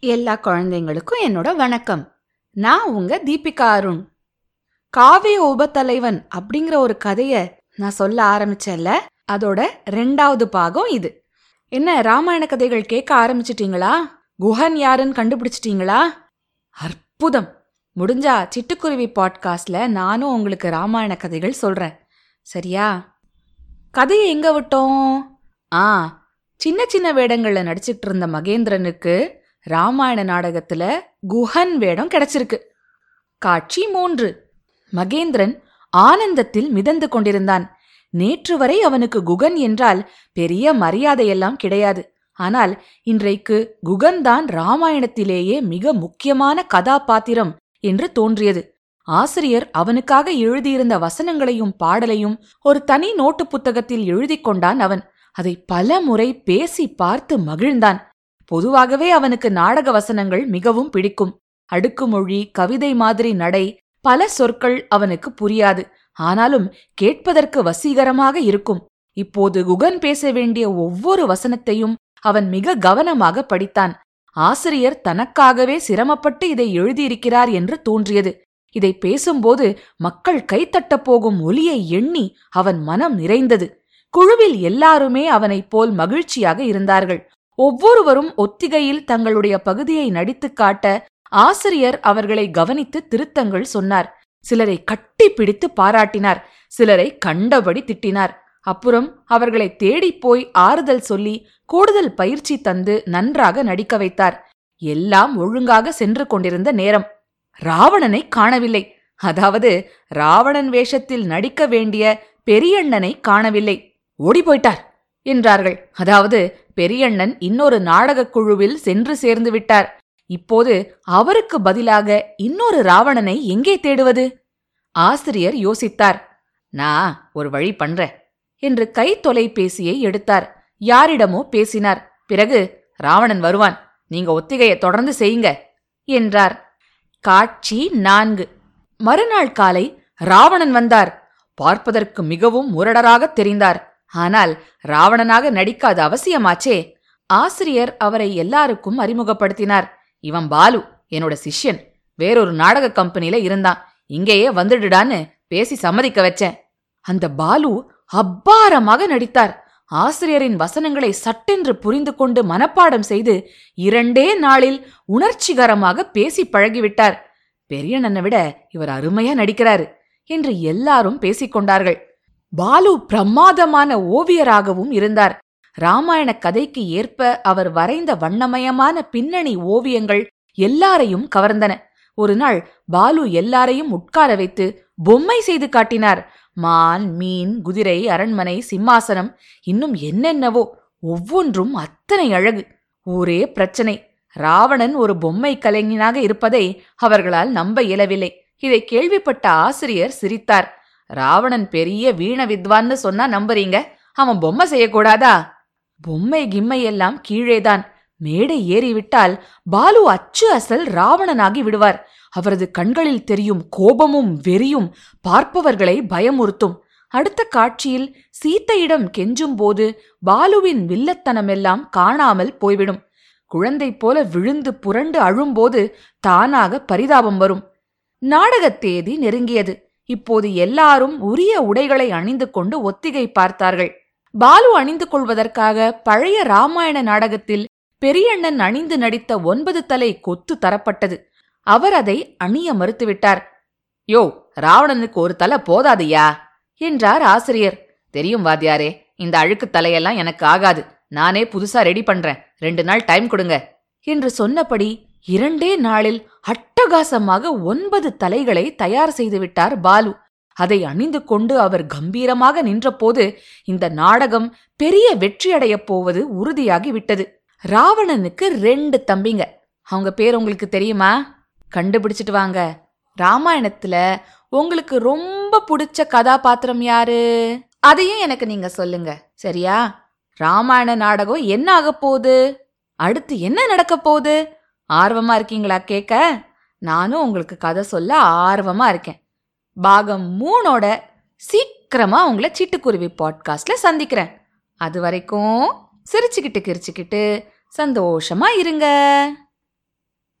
எல்லா குழந்தைங்களுக்கும் என்னோட வணக்கம். நான் உங்க தீபிகா அருண். காவிய உபத்தலைவன் அப்படிங்கிற ஒரு கதைய நான் சொல்ல ஆரம்பிச்சேன்ல அதோட ரெண்டாவது பாகம் இது. என்ன ராமாயண கதைகள் கேட்க ஆரம்பிச்சிட்டீங்களா? குஹன் யாருன்னு கண்டுபிடிச்சிட்டீங்களா? அற்புதம்! முடிஞ்சா சிட்டுக்குருவி பாட்காஸ்ட்ல நானும் உங்களுக்கு ராமாயண கதைகள் சொல்றேன். சரியா? கதையை எங்க விட்டோம்? ஆ சின்ன சின்ன வேடங்களில் நடிச்சிட்டு இருந்த மகேந்திரனுக்கு ராமாயண நாடகத்துல குஹன் வேடம் கிடைச்சிருக்கு. காட்சி மூன்று. மகேந்திரன் ஆனந்தத்தில் மிதந்து கொண்டிருந்தான். நேற்று வரை அவனுக்கு குகன் என்றால் பெரிய மரியாதையெல்லாம் கிடையாது. ஆனால் இன்றைக்கு குகன்தான் ராமாயணத்திலேயே மிக முக்கியமான கதாபாத்திரம் என்று தோன்றியது. ஆசிரியர் அவனுக்காக எழுதியிருந்த வசனங்களையும் பாடலையும் ஒரு தனி நோட்டு புத்தகத்தில் எழுதிக் கொண்டான் அவன். அதை பல முறை பேசி பார்த்து மகிழ்ந்தான். பொதுவாகவே அவனுக்கு நாடக வசனங்கள் மிகவும் பிடிக்கும். அடுக்குமொழி கவிதை மாதிரி நடை பல சொற்கள் அவனுக்கு புரியாது. ஆனாலும் கேட்பதற்கு வசீகரமாக இருக்கும். இப்போது குகன் பேச வேண்டிய ஒவ்வொரு வசனத்தையும் அவன் மிக கவனமாக படித்தான். ஆசிரியர் தனக்காகவே சிரமப்பட்டு இதை எழுதியிருக்கிறார் என்று தோன்றியது. இதை பேசும்போது மக்கள் கைத்தட்டப் போகும் ஒலியை எண்ணி அவன் மனம் நிறைந்தது. குழுவில் எல்லாருமே அவனைப் போல் மகிழ்ச்சியாக இருந்தார்கள். ஒவ்வொருவரும் ஒத்திகையில் தங்களுடைய பகுதியை நடித்துக் காட்ட ஆசிரியர் அவர்களை கவனித்து திருத்தங்கள் சொன்னார். சிலரை கட்டி பிடித்து பாராட்டினார். சிலரை கண்டபடி திட்டினார். அப்புறம் அவர்களை தேடிப் போய் ஆறுதல் சொல்லி கூடுதல் பயிற்சி தந்து நன்றாக நடிக்க வைத்தார். எல்லாம் ஒழுங்காக சென்று கொண்டிருந்த நேரம். ராவணனை காணவில்லை. அதாவது ராவணன் வேஷத்தில் நடிக்க வேண்டிய பெரியண்ணனை காணவில்லை. ஓடி போயிட்டார். என்றார்கள். அதாவது பெரியண்ணன் இன்னொரு நாடகக் குழுவில் சென்று சேர்ந்து விட்டார். இப்போது அவருக்கு பதிலாக இன்னொரு ராவணனை எங்கே தேடுவது? ஆசிரியர் யோசித்தார். நான் ஒரு வழி பண்றேன் என்று கை தொலைபேசியை எடுத்தார். யாரிடமோ பேசினார். பிறகு ராவணன் வருவான். நீங்க ஒத்திகையை தொடர்ந்து செய்யுங்க என்றார். காட்சி நான்கு. மறுநாள் காலை ராவணன் வந்தார். பார்ப்பதற்கு மிகவும் முரடராக தெரிந்தார். ஆனால் ராவணனாக நடிக்காத அவசியமாச்சே. ஆசிரியர் அவரை எல்லாருக்கும் அறிமுகப்படுத்தினார். இவன் பாலு என்னோட சிஷ்யன். வேறொரு நாடக கம்பெனில இருந்தான். இங்கேயே வந்துடுடான்னு பேசி சம்மதிக்க வச்சேன். அந்த பாலு அப்பாரமாக நடித்தார். ஆசிரியரின் வசனங்களை சட்டென்று புரிந்து கொண்டு மனப்பாடம் செய்து இரண்டே நாளில் உணர்ச்சிகரமாக பேசி பழகிவிட்டார். பெரியண்ணனை விட இவர் அருமையா நடிக்கிறாரு என்று எல்லாரும் பேசிக் கொண்டார்கள் பாலு பிரமாதமான ஓவியராகவும் இருந்தார். ராமாயண கதைக்கு ஏற்ப அவர் வரைந்த வண்ணமயமான பின்னணி ஓவியங்கள் எல்லாரையும் கவர்ந்தன. ஒரு நாள் பாலு எல்லாரையும் உட்கார வைத்து பொம்மை செய்து காட்டினார். மான் மீன் குதிரை அரண்மனை சிம்மாசனம் இன்னும் என்னென்னவோ ஒவ்வொன்றும் அத்தனை அழகு. ஒரே பிரச்சனை. ராவணன் ஒரு பொம்மை கலைஞனாக இருப்பதை அவர்களால் நம்ப இயலவில்லை. இதை கேள்விப்பட்ட ஆசிரியர் சிரித்தார். ராவணன் பெரிய வீண வித்வான்னு சொன்னா நம்புறீங்க. அவன் பொம்மை செய்யக்கூடாதா? பொம்மை கிம்மை எல்லாம் கீழேதான். மேடை ஏறிவிட்டால் பாலு அச்சு அசல் ராவணனாகி விடுவார். அவரது கண்களில் தெரியும் கோபமும் வெறியும் பார்ப்பவர்களை பயமுறுத்தும். அடுத்த காட்சியில் சீத்தையிடம் கெஞ்சும் போது பாலுவின் வில்லத்தனமெல்லாம் காணாமல் போய்விடும். குழந்தை போல விழுந்து புரண்டு அழும்போது தானாக பரிதாபம் வரும். நாடகத் தேதி நெருங்கியது. இப்போது எல்லாரும் உரிய உடைகளை அணிந்து கொண்டு ஒத்திகை பார்த்தார்கள். பாலு அணிந்து கொள்வதற்காக பழைய ராமாயண நாடகத்தில் பெரியண்ணன் அணிந்து நடித்த ஒன்பது தலை கொத்து தரப்பட்டது. அவர் அதை அணிய மறுத்துவிட்டார். யோ ராவணனுக்கு ஒரு தலை போதாதையா? என்றார் ஆசிரியர். தெரியும் வாத்தியாரே இந்த அழுக்கு தலையெல்லாம் எனக்கு ஆகாது. நானே புதுசா ரெடி பண்றேன். ரெண்டு நாள் டைம் கொடுங்க. என்று சொன்னபடி இரண்டே நாளில் அட்டகாசமாக ஒன்பது தலைகளை தயார் செய்துவிட்டார் பாலு. அதை அணிந்து கொண்டு அவர் கம்பீரமாக நின்றபோது இந்த நாடகம் பெரிய வெற்றியடையப் போவது உறுதியாகி விட்டது ராவணனுக்கு ரெண்டு தம்பிங்க. அவங்க பேர் உங்களுக்கு தெரியுமா? கண்டுபிடிச்சிட்டு வாங்க. ராமாயணத்துல உங்களுக்கு ரொம்ப பிடிச்ச கதாபாத்திரம் யாரு? அதையும் எனக்கு நீங்க சொல்லுங்க. சரியா? ராமாயண நாடகம் என்ன ஆக போகுது? அடுத்து என்ன நடக்க போகுது? ஆர்வமா இருக்கீங்களா கேட்க நானும் உங்களுக்கு கதை சொல்ல ஆர்வமா இருக்கேன். பாகம் மூணோட சீக்கிரமா உங்களை சிட்டுக்குருவி பாட்காஸ்ட்ல சந்திக்கிறேன். அது வரைக்கும் சிரிச்சுக்கிட்டு கிரிச்சுக்கிட்டு சந்தோஷமா இருங்க.